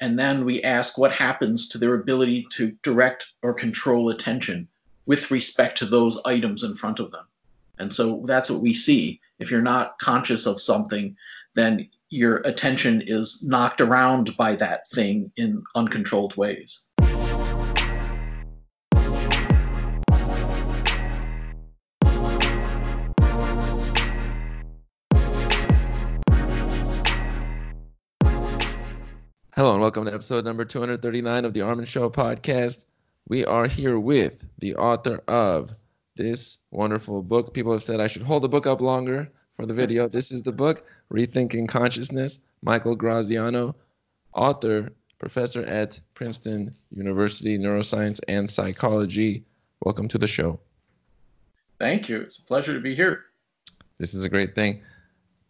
and then we ask what happens to their ability to direct or control attention with respect to those items in front of them. And so that's what we see. If you're not conscious of something, then your attention is knocked around by that thing in uncontrolled ways. Hello and welcome to episode number 239 of the Armen Show podcast. We are here with the author of this wonderful book. People have said I should hold the book up longer for the video. This is the book, Rethinking Consciousness, Michael Graziano, author, professor at Princeton University, neuroscience and psychology. Welcome to the show. Thank you. It's a pleasure to be here. This is a great thing.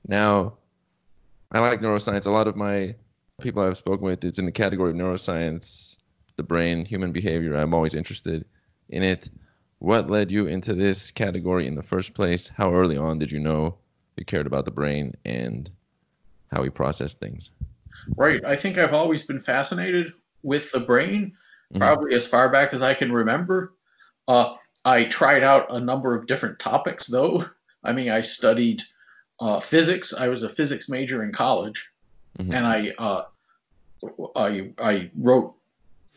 Now, I like neuroscience. A lot of my people I've spoken with, it's in the category of neuroscience, the brain, human behavior. I'm always interested in it. What led you into this category in the first place? How early on did you know you cared about the brain and how we process things? Right. I think I've always been fascinated with the brain, mm-hmm. probably as far back as I can remember. Uh, I tried out a number of different topics, though. I mean, I studied uh, physics. I was a physics major in college mm-hmm. and I, uh, I I wrote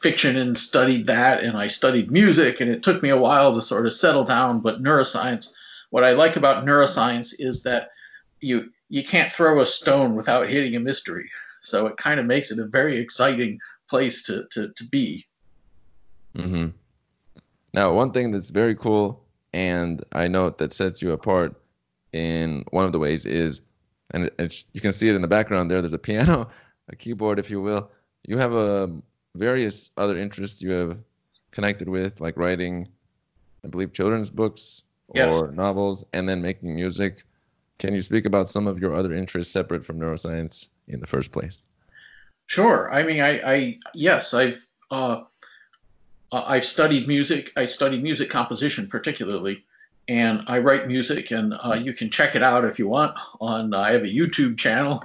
fiction and studied that, and I studied music, and it took me a while to sort of settle down. But neuroscience, what I like about neuroscience is that you you can't throw a stone without hitting a mystery. So it kind of makes it a very exciting place to to, to be. Mm-hmm. Now, one thing that's very cool, and I know that sets you apart in one of the ways is and it's, you can see it in the background there. There's a piano, a keyboard, if you will. You have a um, various other interests you have connected with, like writing, I believe, children's books yes. or novels, and then making music. Can you speak about some of your other interests separate from neuroscience in the first place? Sure. I mean, I, I yes, I've uh, uh I've studied music. I studied music composition particularly, and I write music, and uh, you can check it out if you want. On uh, I have a YouTube channel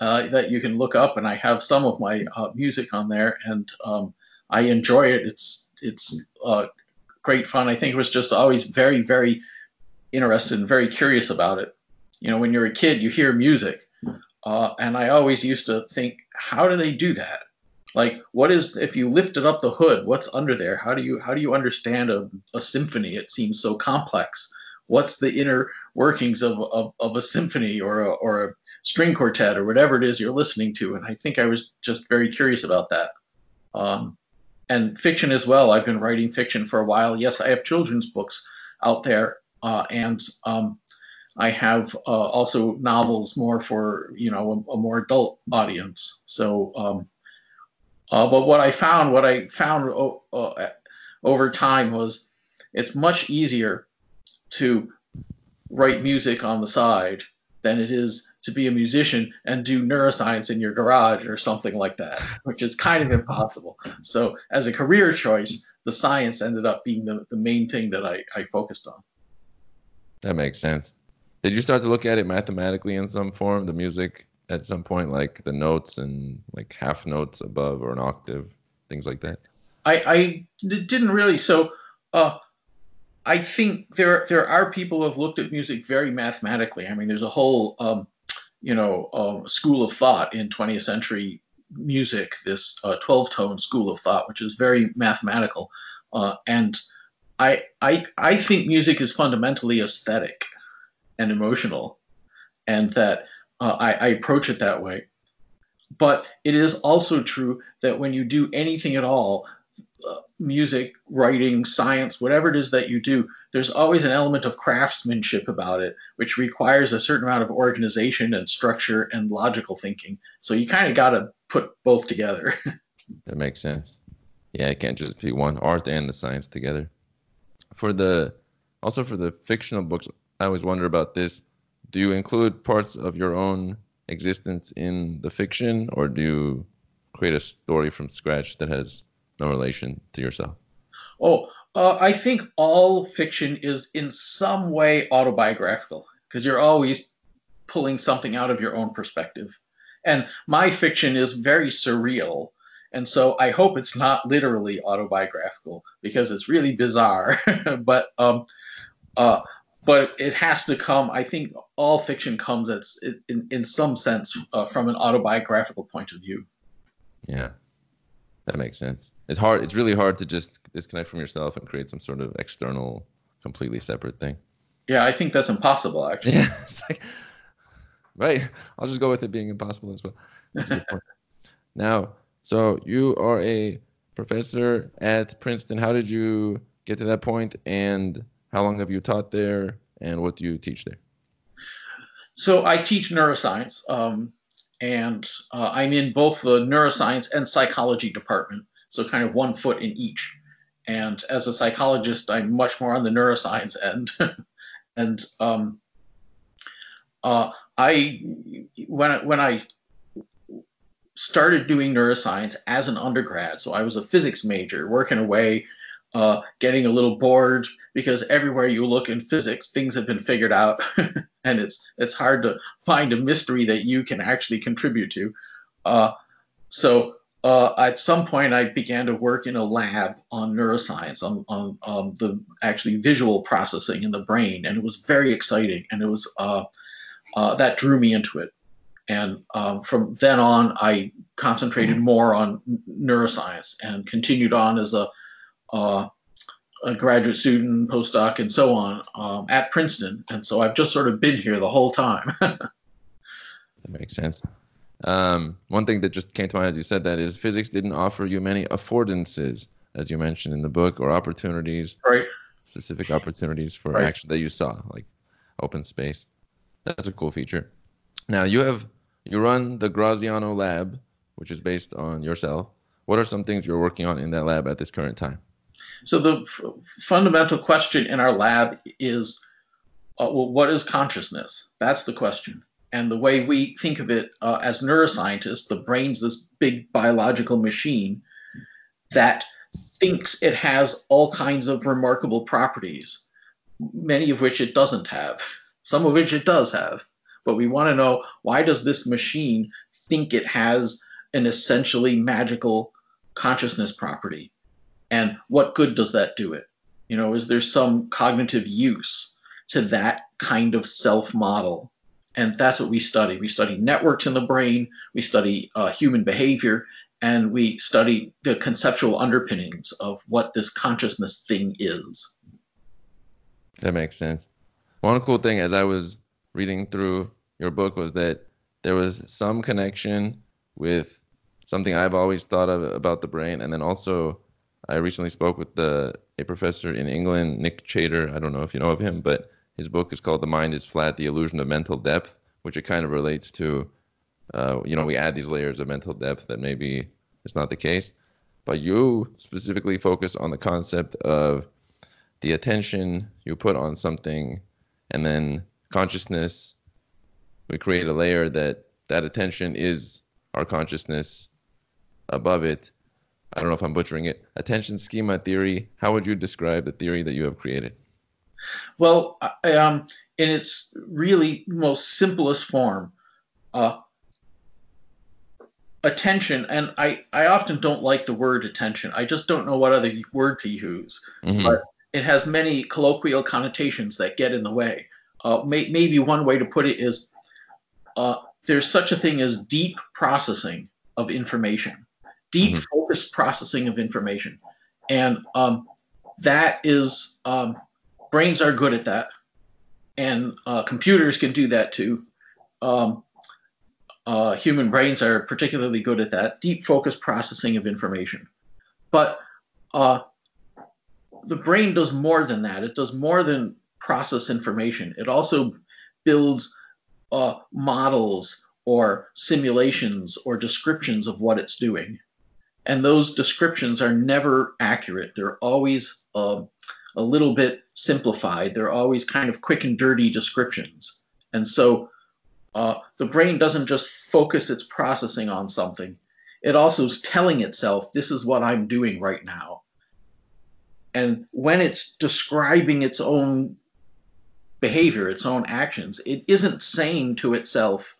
uh, that you can look up, and I have some of my uh, music on there, and um, I enjoy it. It's it's uh, great fun. I think it was just always very very interested and very curious about it. You know, when you're a kid, you hear music, uh, and I always used to think, how do they do that? like what is if you lifted up the hood what's under there how do you how do you understand a, a symphony it seems so complex what's the inner workings of, of, of a symphony or a, or a string quartet or whatever it is you're listening to and i think i was just very curious about that. Um, and fiction as well. I've been writing fiction for a while. Yes i have children's books out there uh, and um, i have uh, also novels more for you know a, a more adult audience. So um, uh, but what I found, what I found uh, over time was it's much easier to write music on the side than it is to be a musician and do neuroscience in your garage or something like that, which is kind of impossible. So, as a career choice, the science ended up being the, the main thing that I, I focused on. That makes sense. Did you start to look at it mathematically in some form, the music at some point, like the notes and like half notes above or an octave, things like that? I, I didn't really. So, uh, I think there there are people who have looked at music very mathematically. I mean, there's a whole um, you know uh, school of thought in 20th century music, this uh, 12 tone school of thought, which is very mathematical, uh, and I I I think music is fundamentally aesthetic and emotional, and that uh, I, I approach it that way. But it is also true that when you do anything at all, music, writing, science, whatever it is that you do, there's always an element of craftsmanship about it, which requires a certain amount of organization and structure and logical thinking. So you kind of got to put both together. that makes sense. Yeah, it can't just be one art and the science together. For the also for the fictional books, I always wonder about this do you include parts of your own existence in the fiction or do you create a story from scratch that has no relation to yourself oh uh, i think all fiction is in some way autobiographical because you're always pulling something out of your own perspective and my fiction is very surreal And so I hope it's not literally autobiographical because it's really bizarre. but um, uh, but it has to come. I think all fiction comes at, in in some sense uh, from an autobiographical point of view. Yeah, that makes sense. It's hard. It's really hard to just disconnect from yourself and create some sort of external, completely separate thing. Yeah, I think that's impossible. Actually. Yeah, like right. I'll just go with it being impossible as well. now, so you are a professor at Princeton. How did you get to that point, and how long have you taught there, and what do you teach there? So I teach neuroscience, um, and uh, I'm in both the neuroscience and psychology department. So kind of one foot in each. And as a psychologist, I'm much more on the neuroscience end. and um, uh, I when I, when I started doing neuroscience as an undergrad, so I was a physics major, working away, uh, getting a little bored because everywhere you look in physics, things have been figured out, and it's it's hard to find a mystery that you can actually contribute to. Uh, so uh, at some point, I began to work in a lab on neuroscience, on, on, on, the actually visual processing in the brain, and it was very exciting, and it was uh, uh, that drew me into it. And um, from then on, I concentrated more on neuroscience and continued on as a, uh, a graduate student, postdoc, and so on um, at Princeton. And so I've just sort of been here the whole time. that makes sense. Um, one thing that just came to mind as you said that is physics didn't offer you many affordances, as you mentioned in the book, or opportunities, right? Specific opportunities for right. action that you saw, like open space. That's a cool feature. Now you have you run the Graziano lab, which is based on yourself. What are some things you're working on in that lab at this current time? So the f- fundamental question in our lab is, uh, well, what is consciousness? That's the question. And the way we think of it uh, as neuroscientists, the brain's this big biological machine that thinks it has all kinds of remarkable properties, many of which it doesn't have, some of which it does have. But we want to know why does this machine think it has an essentially magical consciousness property? And what good does that do it? You know, is there some cognitive use to that kind of self model? And that's what we study. We study networks in the brain, we study uh, human behavior, and we study the conceptual underpinnings of what this consciousness thing is. That makes sense. One cool thing as I was reading through your book was that there was some connection with something I've always thought of about the brain, and then also I recently spoke with the a professor in England, Nick Chater. I don't know if you know of him, but his book is called "The Mind Is Flat: The Illusion of Mental Depth," which it kind of relates to. Uh, you know, we add these layers of mental depth that maybe is not the case, but you specifically focus on the concept of the attention you put on something, and then consciousness. We create a layer that that attention is our consciousness above it. I don't know if I'm butchering it. Attention schema theory. How would you describe the theory that you have created? Well, um, in its really most simplest form, uh, attention, and I, I often don't like the word attention. I just don't know what other word to use. Mm-hmm. But it has many colloquial connotations that get in the way. Uh, may, maybe one way to put it is uh, there's such a thing as deep processing of information, deep mm-hmm. focused processing of information. And um, that is um, brains are good at that, and uh, computers can do that too. Um, uh, human brains are particularly good at that deep focus processing of information. But uh, the brain does more than that. It does more than process information. It also builds uh, models or simulations or descriptions of what it's doing. And those descriptions are never accurate. They're always uh, a little bit simplified. They're always kind of quick and dirty descriptions. And so uh, the brain doesn't just focus its processing on something, it also is telling itself, this is what I'm doing right now. And when it's describing its own behavior, its own actions, it isn't saying to itself,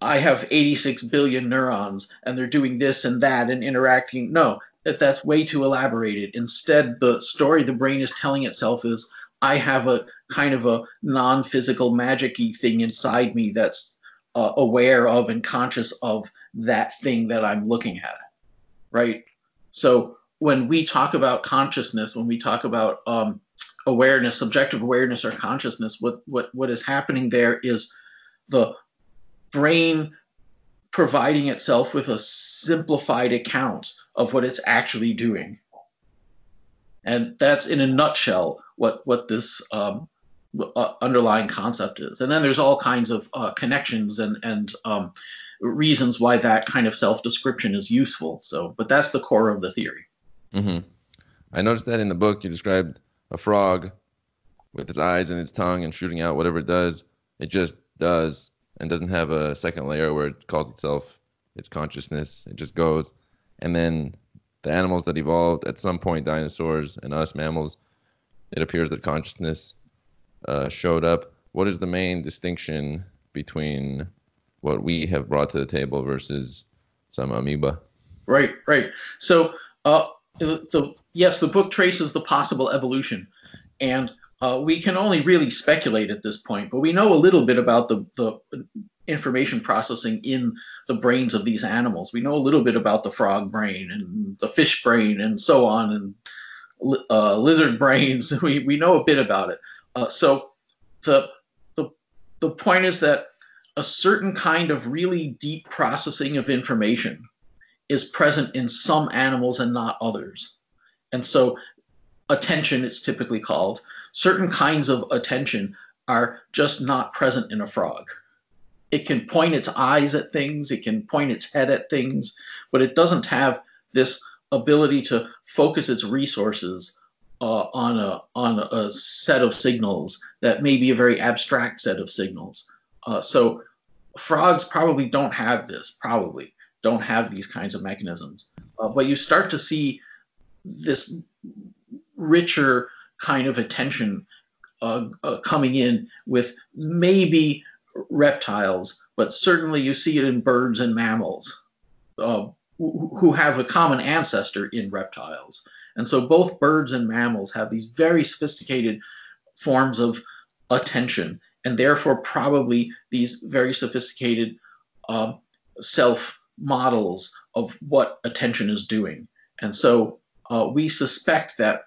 I have 86 billion neurons and they're doing this and that and interacting. No, that that's way too elaborated. Instead, the story the brain is telling itself is I have a kind of a non-physical magicy thing inside me that's uh, aware of and conscious of that thing that I'm looking at, right? So when we talk about consciousness, when we talk about um, awareness, subjective awareness or consciousness, what what what is happening there is the brain providing itself with a simplified account of what it's actually doing. And that's in a nutshell what what this um, uh, underlying concept is. And then there's all kinds of uh, connections and and um, reasons why that kind of self-description is useful. So, but that's the core of the theory. Mm-hmm. I noticed that in the book you described a frog with its eyes and its tongue and shooting out whatever it does. It just does and doesn't have a second layer where it calls itself its consciousness. It just goes. And then the animals that evolved at some point, dinosaurs and us mammals, it appears that consciousness uh, showed up. What is the main distinction between what we have brought to the table versus some amoeba? Right, right. So, uh, the, the yes, the book traces the possible evolution, and uh, we can only really speculate at this point, but we know a little bit about the, the information processing in the brains of these animals. We know a little bit about the frog brain and the fish brain and so on, and uh, lizard brains. We, we know a bit about it. Uh, so the, the, the point is that a certain kind of really deep processing of information is present in some animals and not others. And so attention, it's typically called, certain kinds of attention are just not present in a frog. It can point its eyes at things, it can point its head at things, but it doesn't have this ability to focus its resources uh, on a on a set of signals that may be a very abstract set of signals. Uh, so frogs probably don't have this. Probably don't have these kinds of mechanisms. Uh, but you start to see this richer kind of attention uh, uh, coming in with maybe reptiles, but certainly you see it in birds and mammals uh, who have a common ancestor in reptiles. And so both birds and mammals have these very sophisticated forms of attention, and therefore probably these very sophisticated uh, self models of what attention is doing. And so uh, we suspect that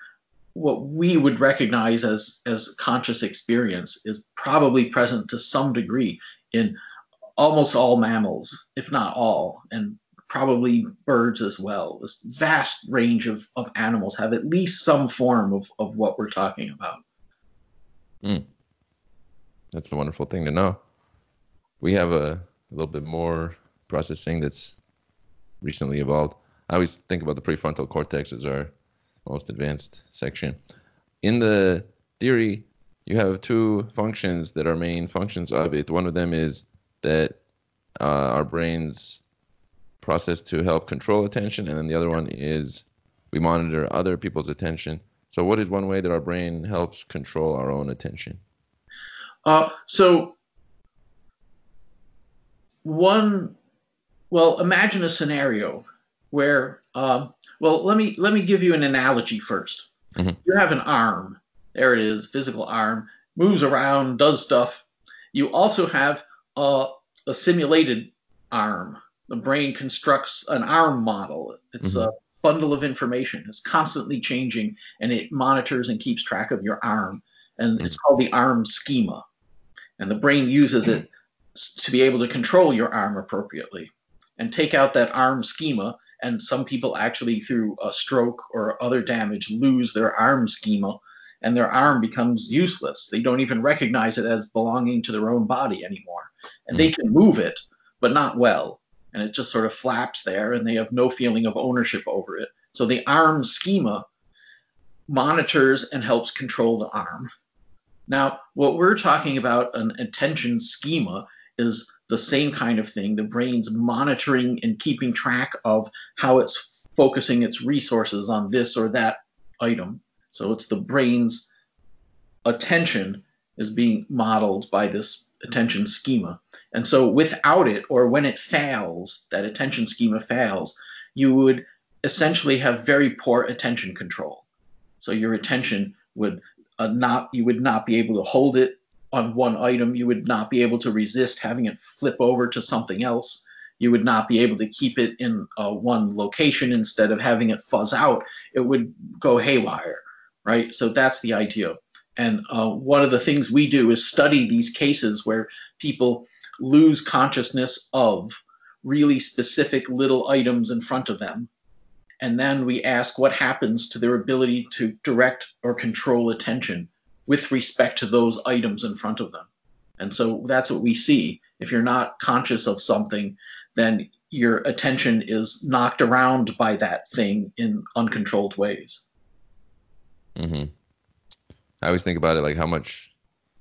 what we would recognize as as conscious experience is probably present to some degree in almost all mammals, if not all, and probably birds as well. This vast range of, of animals have at least some form of, of what we're talking about. Mm. That's a wonderful thing to know. We have a, a little bit more processing that's recently evolved. I always think about the prefrontal cortex as our most advanced section. In the theory, you have two functions that are main functions of it. One of them is that uh, our brains process to help control attention, and then the other one is we monitor other people's attention. So, what is one way that our brain helps control our own attention? Uh, so, one, well, imagine a scenario where um, well let me let me give you an analogy 1st mm-hmm. you have an arm. There it is physical arm. Moves around does stuff. You also have a, a simulated arm. The brain constructs an arm model. It's mm-hmm. a bundle of information. It's constantly changing and it monitors and keeps track of your arm. And mm-hmm. it's called the arm schema. And the brain uses it to be able to control your arm appropriately and take out that arm schema and some people actually through a stroke or other damage lose their arm schema and their arm becomes useless. They don't even recognize it as belonging to their own body anymore. And they mm. can move it but not well. And it just sort of flaps there and they have no feeling of ownership over it. So the arm schema monitors and helps control the arm. Now what we're talking about an attention schema is the same kind of thing. The brain's monitoring and keeping track of how it's focusing its resources on this or that item. So it's the brain's attention is being modeled by this attention schema. And so without it, or when it fails, that attention schema fails, you would essentially have very poor attention control. So your attention would uh, not, you would not be able to hold it on one item. You would not be able to resist having it flip over to something else. You would not be able to keep it in uh, one location instead of having it fuzz out. It would go haywire, right? So that's the idea. And uh, one of the things we do is study these cases where people lose consciousness of really specific little items in front of them. And then we ask what happens to their ability to direct or control attention with respect to those items in front of them. And so that's what we see. If you're not conscious of something, then your attention is knocked around by that thing in uncontrolled ways. Mm-hmm. I always think about it like how much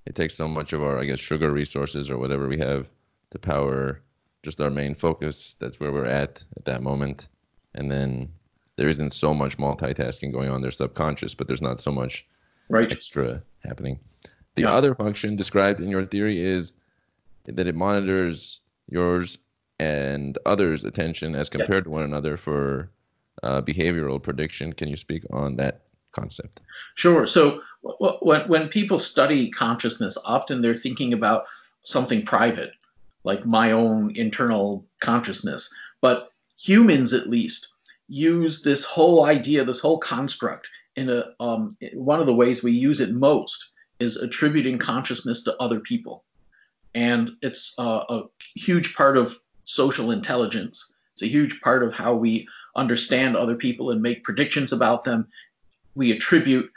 it takes so much of our, I guess, sugar resources or whatever we have to power just our main focus. That's where we're at at that moment. And then there isn't so much multitasking going on. There's subconscious, but there's not so much right. extra happening. The yeah. other function described in your theory is that it monitors yours and others' attention as compared to one another for uh, behavioral prediction. Can you speak on that concept? Sure. So when, when people study consciousness, often they're thinking about something private, like my own internal consciousness. But humans, at least, use this whole idea, this whole construct in a um, one of the ways we use it most is attributing consciousness to other people, and it's uh, a huge part of social intelligence. It's a huge part of how we understand other people and make predictions about them. We attribute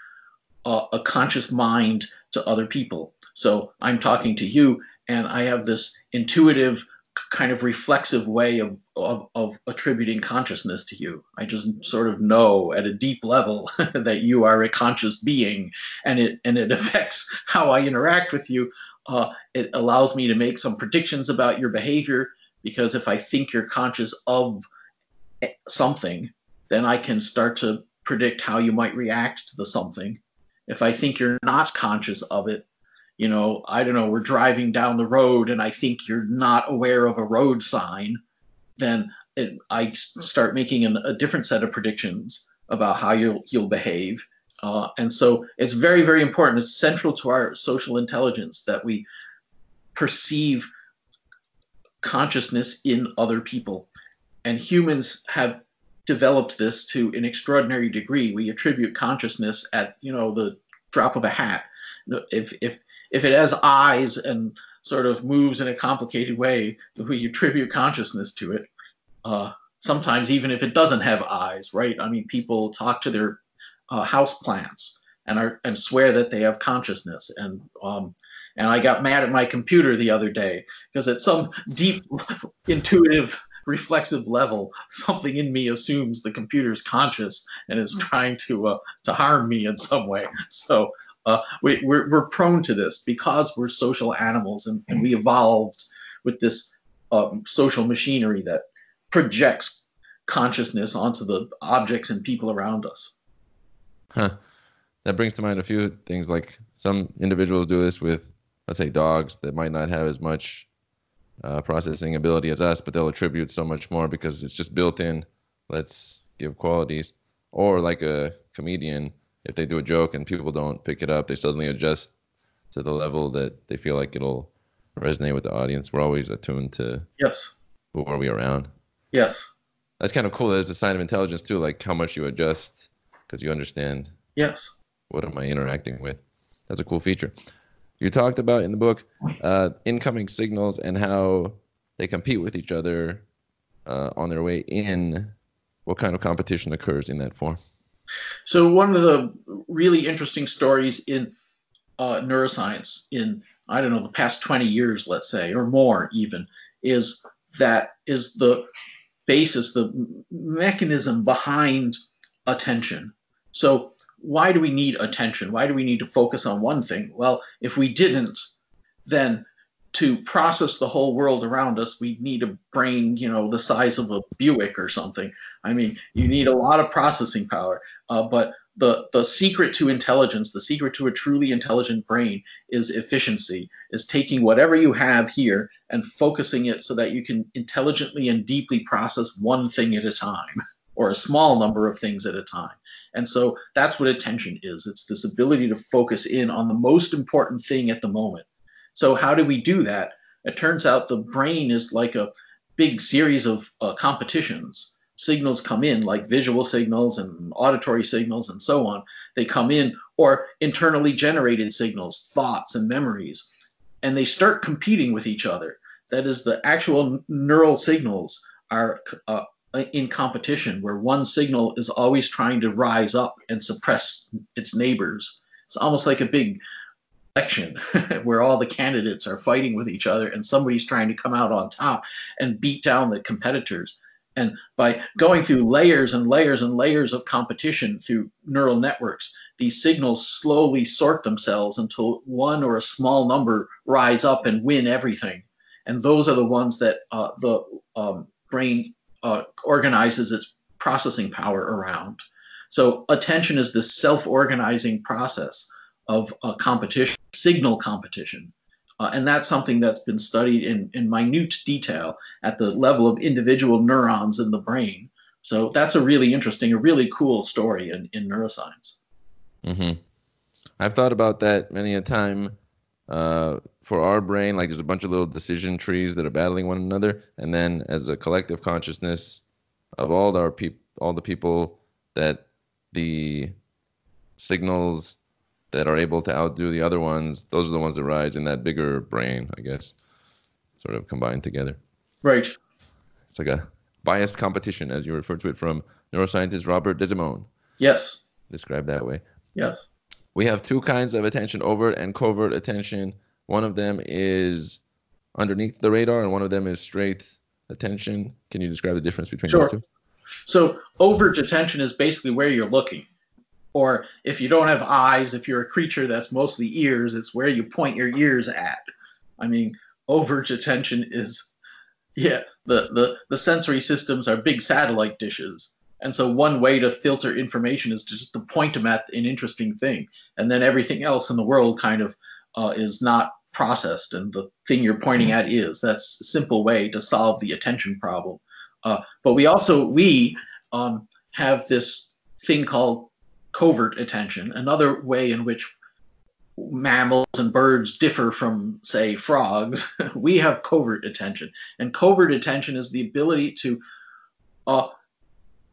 uh, a conscious mind to other people. So I'm talking to you, and I have this intuitive, kind of reflexive way of, of, of attributing consciousness to you. I just sort of know at a deep level that you are a conscious being, and it and it affects how I interact with you. Uh, it allows me to make some predictions about your behavior because if I think you're conscious of something, then I can start to predict how you might react to the something. If I think you're not conscious of it, you know, I don't know, we're driving down the road and I think you're not aware of a road sign, then it, I start making an, a different set of predictions about how you'll, you'll behave. Uh, and so it's very, very important. It's central to our social intelligence that we perceive consciousness in other people. And humans have developed this to an extraordinary degree. We attribute consciousness at, you know, the drop of a hat. If, if, if it has eyes and sort of moves in a complicated way, we attribute consciousness to it. Uh, sometimes even if it doesn't have eyes, right? I mean, people talk to their uh, house plants and are and swear that they have consciousness. And um, and I got mad at my computer the other day because at some deep, intuitive, reflexive level, something in me assumes the computer is conscious and is trying to uh, to harm me in some way. So uh, we, are we're, we're prone to this because we're social animals and, and we evolved with this um, social machinery that projects consciousness onto the objects and people around us. Huh. That brings to mind a few things like some individuals do this with let's say dogs that might not have as much uh, processing ability as us, but they'll attribute so much more because it's just built in. Let's give qualities. Or like a comedian, if they do a joke and people don't pick it up, they suddenly adjust to the level that they feel like it'll resonate with the audience. We're always attuned to yes, who are we around? Yes, that's kind of cool. There's a sign of intelligence too, like how much you adjust because you understand. Yes, what am I interacting with? That's a cool feature you talked about in the book uh, incoming signals and how they compete with each other uh, on their way in. What kind of competition occurs in that form? So one of the really interesting stories in uh, neuroscience in I don't know the past 20 years, let's say, or more even, is that is the basis, the mechanism behind attention. So why do we need attention? Why do we need to focus on one thing? Well, if we didn't, then to process the whole world around us, we need a brain, you know, the size of a Buick or something. I mean, you need a lot of processing power. Uh, but the the secret to intelligence, the secret to a truly intelligent brain, is efficiency. Is taking whatever you have here and focusing it so that you can intelligently and deeply process one thing at a time, or a small number of things at a time. And so that's what attention is. It's this ability to focus in on the most important thing at the moment. So how do we do that? It turns out the brain is like a big series of uh, competitions. Signals come in, like visual signals and auditory signals and so on. They come in, or internally generated signals, thoughts and memories, and they start competing with each other. That is, the actual neural signals are uh, in competition, where one signal is always trying to rise up and suppress its neighbors. It's almost like a big election where all the candidates are fighting with each other and somebody's trying to come out on top and beat down the competitors. And by going through layers and layers and layers of competition through neural networks, these signals slowly sort themselves until one or a small number rise up and win everything. And those are the ones that uh, the um, brain uh, organizes its processing power around. So attention is this self-organizing process of a competition, signal competition. Uh, and that's something that's been studied in, in minute detail at the level of individual neurons in the brain. So that's a really interesting, a really cool story in, in neuroscience. Mm-hmm. I've thought about that many a time. Uh, for our brain, like there's a bunch of little decision trees that are battling one another, and then as a collective consciousness of all our people, all the people that the signals that are able to outdo the other ones, those are the ones that rise in that bigger brain, I guess, sort of combined together. Right. It's like a biased competition, as you refer to it from neuroscientist Robert Desimone. Yes. Described that way. Yes. We have two kinds of attention overt and covert attention. One of them is underneath the radar, and one of them is straight attention. Can you describe the difference between sure. those two? So, overt attention is basically where you're looking. Or if you don't have eyes, if you're a creature that's mostly ears, it's where you point your ears at. I mean, overt attention is, yeah, the, the, the sensory systems are big satellite dishes. And so one way to filter information is to just to point them at an interesting thing. And then everything else in the world kind of uh, is not processed and the thing you're pointing at is. That's a simple way to solve the attention problem. Uh, but we also, we um, have this thing called covert attention, another way in which mammals and birds differ from, say, frogs, we have covert attention. And covert attention is the ability to uh,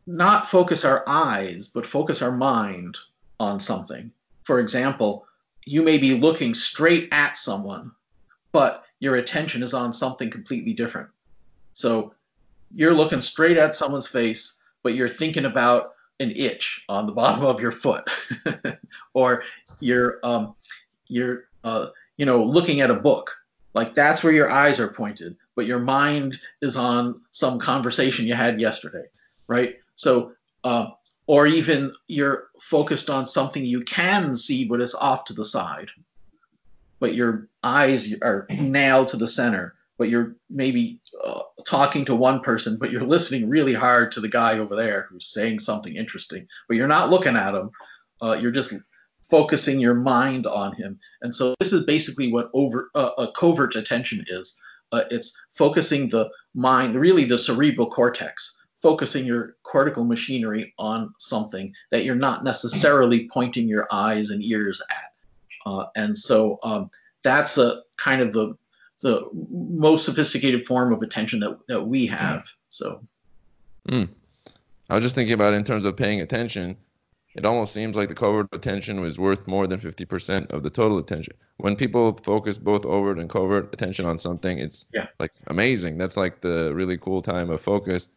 not focus our eyes, but focus our mind on something. For example, you may be looking straight at someone, but your attention is on something completely different. So you're looking straight at someone's face, but you're thinking about an itch on the bottom of your foot, or you're um, you're uh, you know looking at a book. Like that's where your eyes are pointed, but your mind is on some conversation you had yesterday, right? So, uh, or even you're focused on something you can see, but it's off to the side, but your eyes are nailed to the center but you're maybe uh, talking to one person, but you're listening really hard to the guy over there who's saying something interesting, but you're not looking at him. Uh, you're just focusing your mind on him. And so this is basically what over uh, a covert attention is. Uh, it's focusing the mind, really the cerebral cortex, focusing your cortical machinery on something that you're not necessarily pointing your eyes and ears at. Uh, and so um, that's a kind of the the most sophisticated form of attention that, that we have. So, mm. I was just thinking about in terms of paying attention. It almost seems like the covert attention was worth more than 50% of the total attention. When people focus both overt and covert attention on something, it's yeah. like amazing. That's like the really cool time of focus.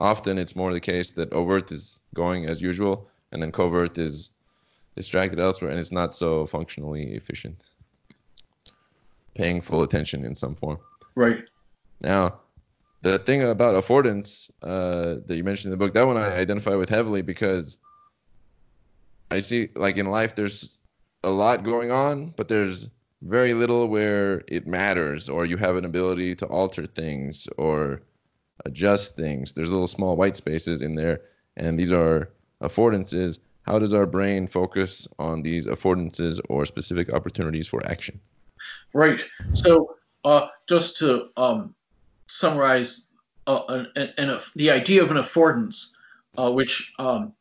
Often it's more the case that overt is going as usual, and then covert is distracted elsewhere, and it's not so functionally efficient paying full attention in some form. Right. Now, the thing about affordance uh, that you mentioned in the book, that one I identify with heavily because I see, like in life, there's a lot going on, but there's very little where it matters or you have an ability to alter things or adjust things. There's little small white spaces in there, and these are affordances. How does our brain focus on these affordances or specific opportunities for action? Right. So, uh, just to um, summarize, uh, an, an, the idea of an affordance, uh, which um,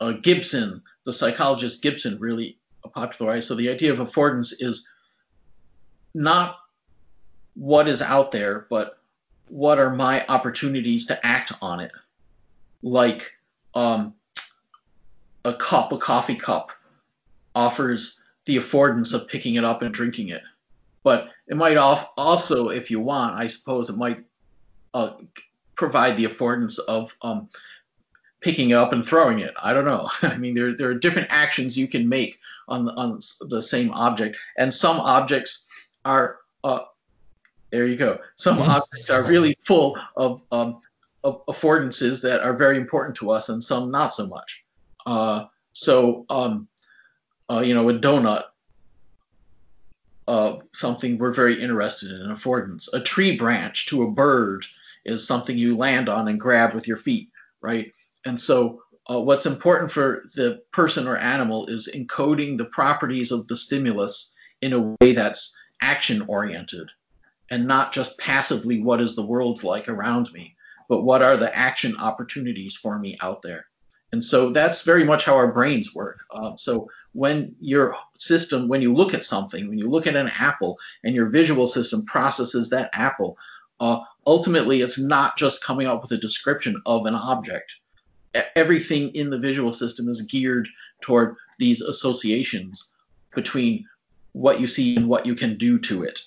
uh, Gibson, the psychologist Gibson, really popularized. So, the idea of affordance is not what is out there, but what are my opportunities to act on it? Like um, a cup, a coffee cup, offers the affordance of picking it up and drinking it. But it might also, if you want, I suppose it might uh, provide the affordance of um, picking it up and throwing it. I don't know. I mean, there, there are different actions you can make on, on the same object. And some objects are uh, there you go. Some objects are really full of, um, of affordances that are very important to us, and some not so much. Uh, so, um, uh, you know, a donut, uh, something we're very interested in, an affordance. A tree branch to a bird is something you land on and grab with your feet, right? And so, uh, what's important for the person or animal is encoding the properties of the stimulus in a way that's action oriented and not just passively what is the world like around me, but what are the action opportunities for me out there. And so that's very much how our brains work. Uh, so when your system, when you look at something, when you look at an apple and your visual system processes that apple, uh, ultimately it's not just coming up with a description of an object. Everything in the visual system is geared toward these associations between what you see and what you can do to it.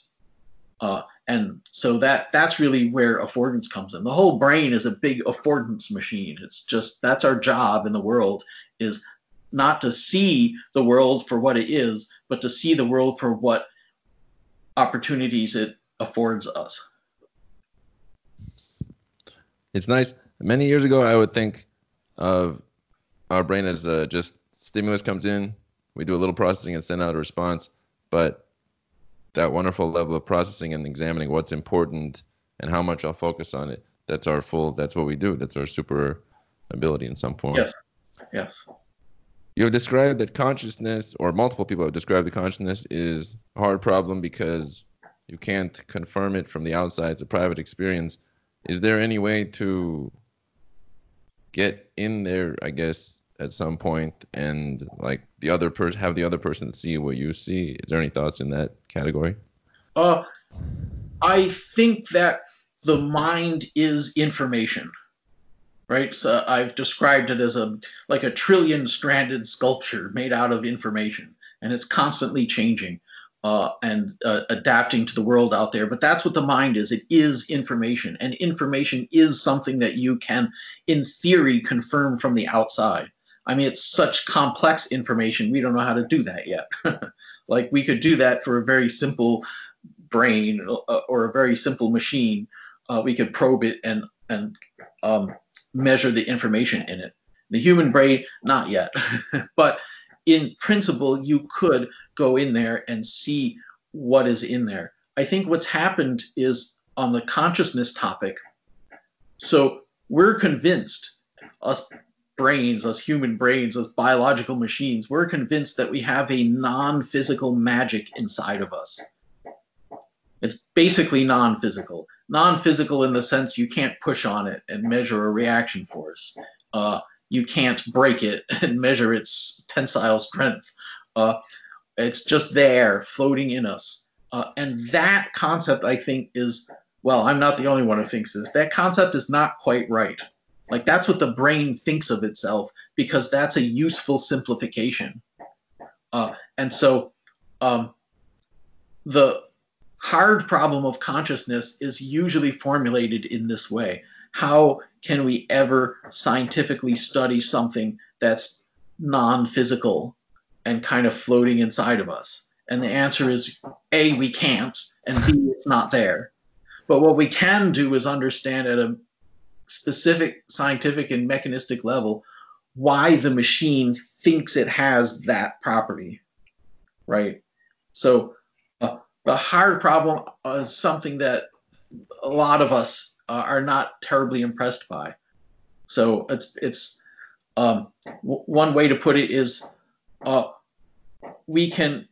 Uh, and so that that's really where affordance comes in the whole brain is a big affordance machine it's just that's our job in the world is not to see the world for what it is but to see the world for what opportunities it affords us it's nice many years ago i would think of our brain as uh, just stimulus comes in we do a little processing and send out a response but that wonderful level of processing and examining what's important and how much I'll focus on it. That's our full. That's what we do. That's our super ability in some form. Yes. Yes. You have described that consciousness, or multiple people have described the consciousness is a hard problem because you can't confirm it from the outside. It's a private experience. Is there any way to get in there? I guess at some point and like the other person have the other person see what you see is there any thoughts in that category uh i think that the mind is information right so i've described it as a like a trillion stranded sculpture made out of information and it's constantly changing uh, and uh, adapting to the world out there. But that's what the mind is. It is information, and information is something that you can, in theory, confirm from the outside. I mean, it's such complex information. We don't know how to do that yet. like we could do that for a very simple brain uh, or a very simple machine. Uh, we could probe it and and um, measure the information in it. The human brain, not yet, but in principle, you could go in there and see what is in there. I think what's happened is on the consciousness topic. So we're convinced, us brains, us human brains, us biological machines, we're convinced that we have a non physical magic inside of us. It's basically non physical. Non physical in the sense you can't push on it and measure a reaction force. Uh, you can't break it and measure its tensile strength. Uh, it's just there, floating in us. Uh, and that concept, I think, is well, I'm not the only one who thinks this. That concept is not quite right. Like that's what the brain thinks of itself because that's a useful simplification. Uh, and so um, the hard problem of consciousness is usually formulated in this way. How can we ever scientifically study something that's non physical and kind of floating inside of us? And the answer is A, we can't, and B, it's not there. But what we can do is understand at a specific scientific and mechanistic level why the machine thinks it has that property, right? So the hard problem is something that a lot of us uh, are not terribly impressed by. So it's it's um, w- one way to put it is uh, we can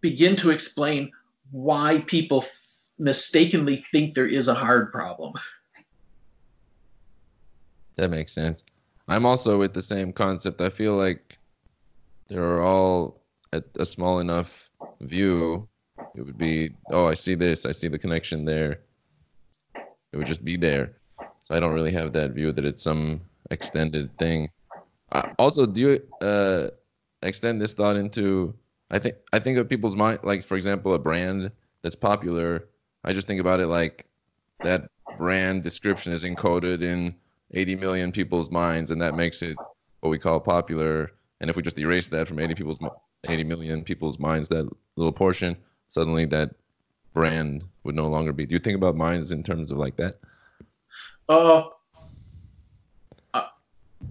begin to explain why people f- mistakenly think there is a hard problem. That makes sense. I'm also with the same concept. I feel like they're all at a small enough view. It would be, oh, I see this, I see the connection there. It would just be there. So I don't really have that view that it's some extended thing. Uh, also, do you uh, extend this thought into? I think I think of people's mind, like for example, a brand that's popular. I just think about it like that brand description is encoded in 80 million people's minds, and that makes it what we call popular. And if we just erase that from 80 people's 80 million people's minds, that little portion, suddenly that brand would no longer be. Do you think about minds in terms of like that? Uh, uh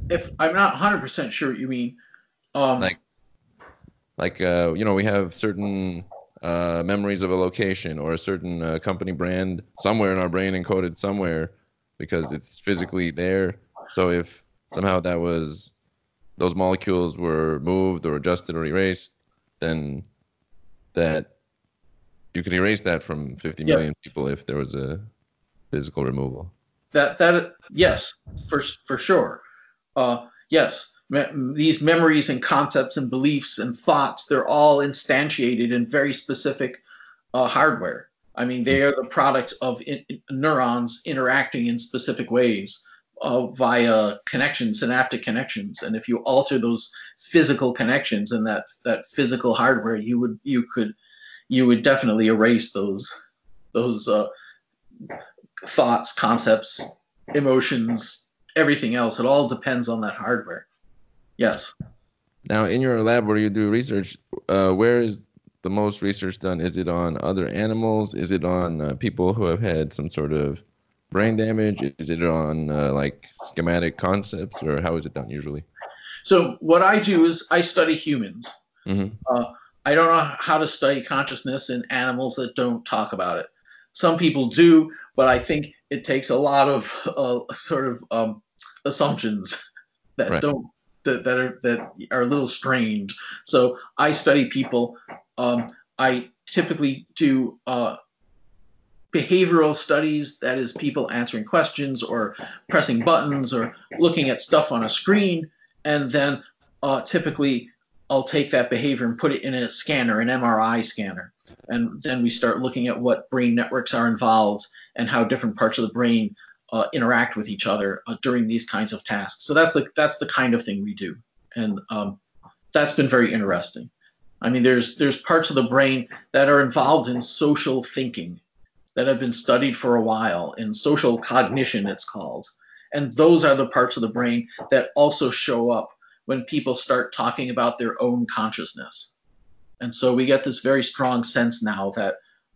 if I'm not 100% sure what you mean, um, like, like uh, you know, we have certain uh, memories of a location or a certain uh, company brand somewhere in our brain encoded somewhere because it's physically there. So if somehow that was those molecules were moved or adjusted or erased, then that you could erase that from 50 million yeah. people if there was a physical removal. That that yes, for for sure. Uh, yes, me- these memories and concepts and beliefs and thoughts they're all instantiated in very specific uh, hardware. I mean, they are the product of in, neurons interacting in specific ways uh, via connections, synaptic connections. And if you alter those physical connections and that that physical hardware, you would you could you would definitely erase those those uh, thoughts, concepts, emotions, everything else. It all depends on that hardware. Yes. Now, in your lab where you do research, uh, where is the most research done? Is it on other animals? Is it on uh, people who have had some sort of brain damage? Is it on uh, like schematic concepts, or how is it done usually? So what I do is I study humans. Mm-hmm. I don't know how to study consciousness in animals that don't talk about it. Some people do, but I think it takes a lot of uh, sort of um, assumptions that right. don't that, that are that are a little strained. So I study people um, I typically do uh, behavioral studies, that is, people answering questions or pressing buttons or looking at stuff on a screen. And then uh, typically I'll take that behavior and put it in a scanner, an MRI scanner. And then we start looking at what brain networks are involved and how different parts of the brain uh, interact with each other uh, during these kinds of tasks. So that's the that's the kind of thing we do, and um, that's been very interesting. I mean, there's there's parts of the brain that are involved in social thinking that have been studied for a while in social cognition, it's called, and those are the parts of the brain that also show up when people start talking about their own consciousness. And so we get this very strong sense now that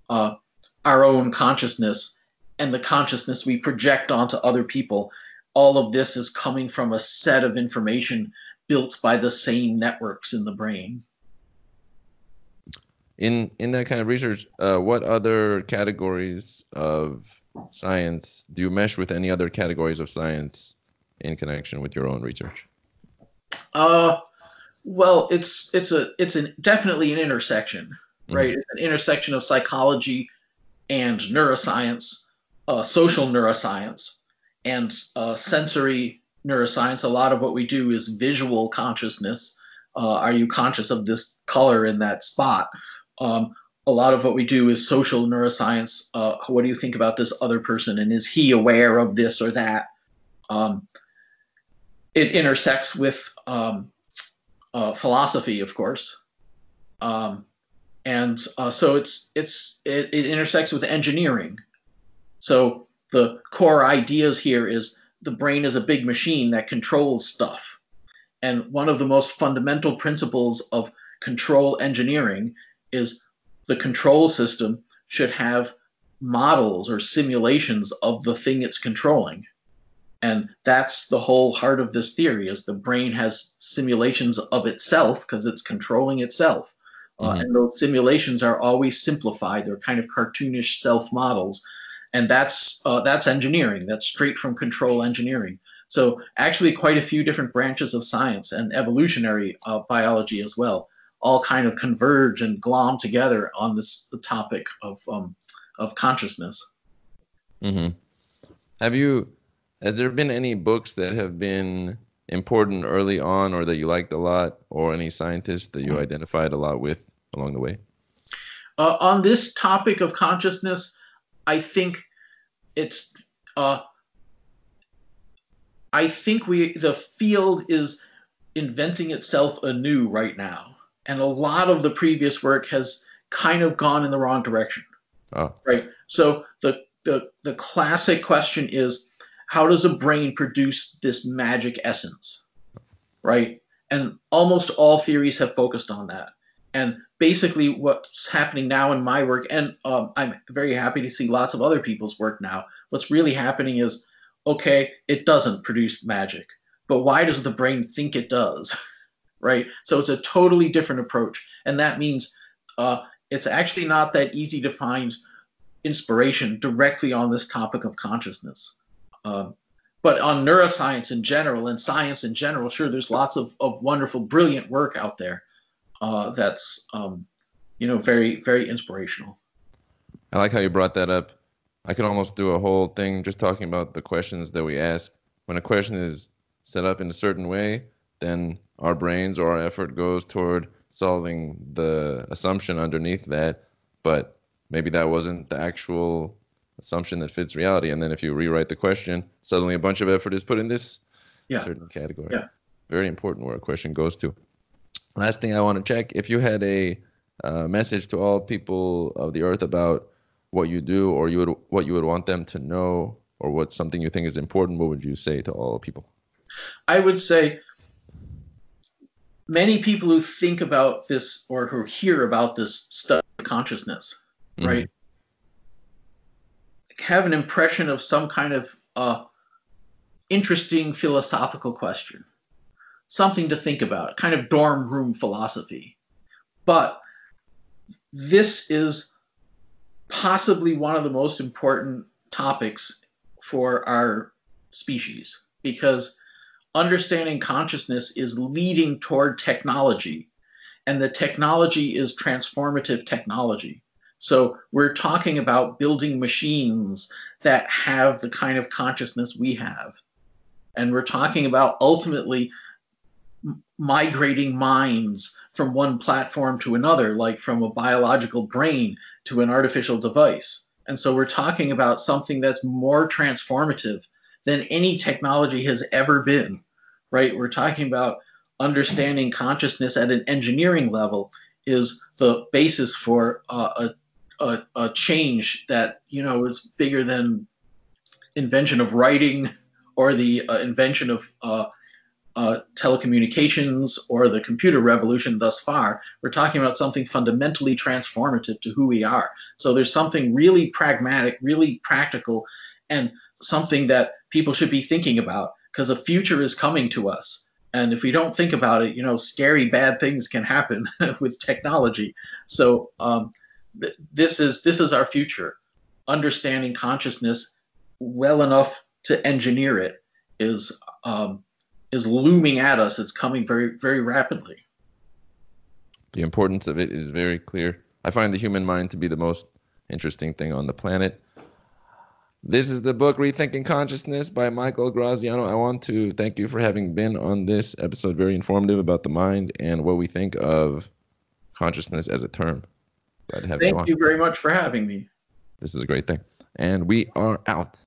uh, our own consciousness and the consciousness we project onto other people, all of this is coming from a set of information built by the same networks in the brain in in that kind of research uh, what other categories of science do you mesh with any other categories of science in connection with your own research uh well it's it's a it's an definitely an intersection mm-hmm. right mm-hmm. it's an intersection of psychology and neuroscience uh, social neuroscience and uh, sensory neuroscience a lot of what we do is visual consciousness uh, are you conscious of this color in that spot um, a lot of what we do is social neuroscience. Uh, what do you think about this other person, and is he aware of this or that? Um, it intersects with um, uh, philosophy, of course, um, and uh, so it's it's it, it intersects with engineering. So the core ideas here is the brain is a big machine that controls stuff, and one of the most fundamental principles of control engineering is the control system should have models or simulations of the thing it's controlling and that's the whole heart of this theory is the brain has simulations of itself because it's controlling itself uh, mm-hmm. and those simulations are always simplified they're kind of cartoonish self models and that's uh, that's engineering. That's straight from control engineering. So actually, quite a few different branches of science and evolutionary uh, biology as well, all kind of converge and glom together on this topic of um, of consciousness. Mm-hmm. Have you? Has there been any books that have been important early on, or that you liked a lot, or any scientists that you mm-hmm. identified a lot with along the way? Uh, on this topic of consciousness, I think it's. Uh, I think we the field is inventing itself anew right now, and a lot of the previous work has kind of gone in the wrong direction. Oh. Right. So the the the classic question is, how does a brain produce this magic essence? Right. And almost all theories have focused on that. And basically, what's happening now in my work, and um, I'm very happy to see lots of other people's work now. What's really happening is okay, it doesn't produce magic, but why does the brain think it does? right? So it's a totally different approach. And that means uh, it's actually not that easy to find inspiration directly on this topic of consciousness. Um, but on neuroscience in general and science in general, sure, there's lots of, of wonderful, brilliant work out there uh, that's, um, you know, very, very inspirational. I like how you brought that up I could almost do a whole thing just talking about the questions that we ask. When a question is set up in a certain way, then our brains or our effort goes toward solving the assumption underneath that. But maybe that wasn't the actual assumption that fits reality. And then if you rewrite the question, suddenly a bunch of effort is put in this yeah. certain category. Yeah. Very important where a question goes to. Last thing I want to check if you had a uh, message to all people of the earth about what you do or you would what you would want them to know or what something you think is important what would you say to all people i would say many people who think about this or who hear about this stuff consciousness mm-hmm. right have an impression of some kind of uh, interesting philosophical question. Something to think about kind of dorm room philosophy. But this is possibly one of the most important topics for our species because understanding consciousness is leading toward technology and the technology is transformative technology so we're talking about building machines that have the kind of consciousness we have and we're talking about ultimately migrating minds from one platform to another like from a biological brain to an artificial device. And so we're talking about something that's more transformative than any technology has ever been, right? We're talking about understanding consciousness at an engineering level is the basis for uh, a, a, a change that, you know, is bigger than invention of writing or the uh, invention of uh, uh, telecommunications or the computer revolution thus far. We're talking about something fundamentally transformative to who we are. So there's something really pragmatic, really practical, and something that people should be thinking about because the future is coming to us. And if we don't think about it, you know, scary bad things can happen with technology. So um, th- this is this is our future. Understanding consciousness well enough to engineer it is um, is looming at us. It's coming very, very rapidly. The importance of it is very clear. I find the human mind to be the most interesting thing on the planet. This is the book Rethinking Consciousness by Michael Graziano. I want to thank you for having been on this episode, very informative about the mind and what we think of consciousness as a term. Glad to have thank you, you very much for having me. This is a great thing. And we are out.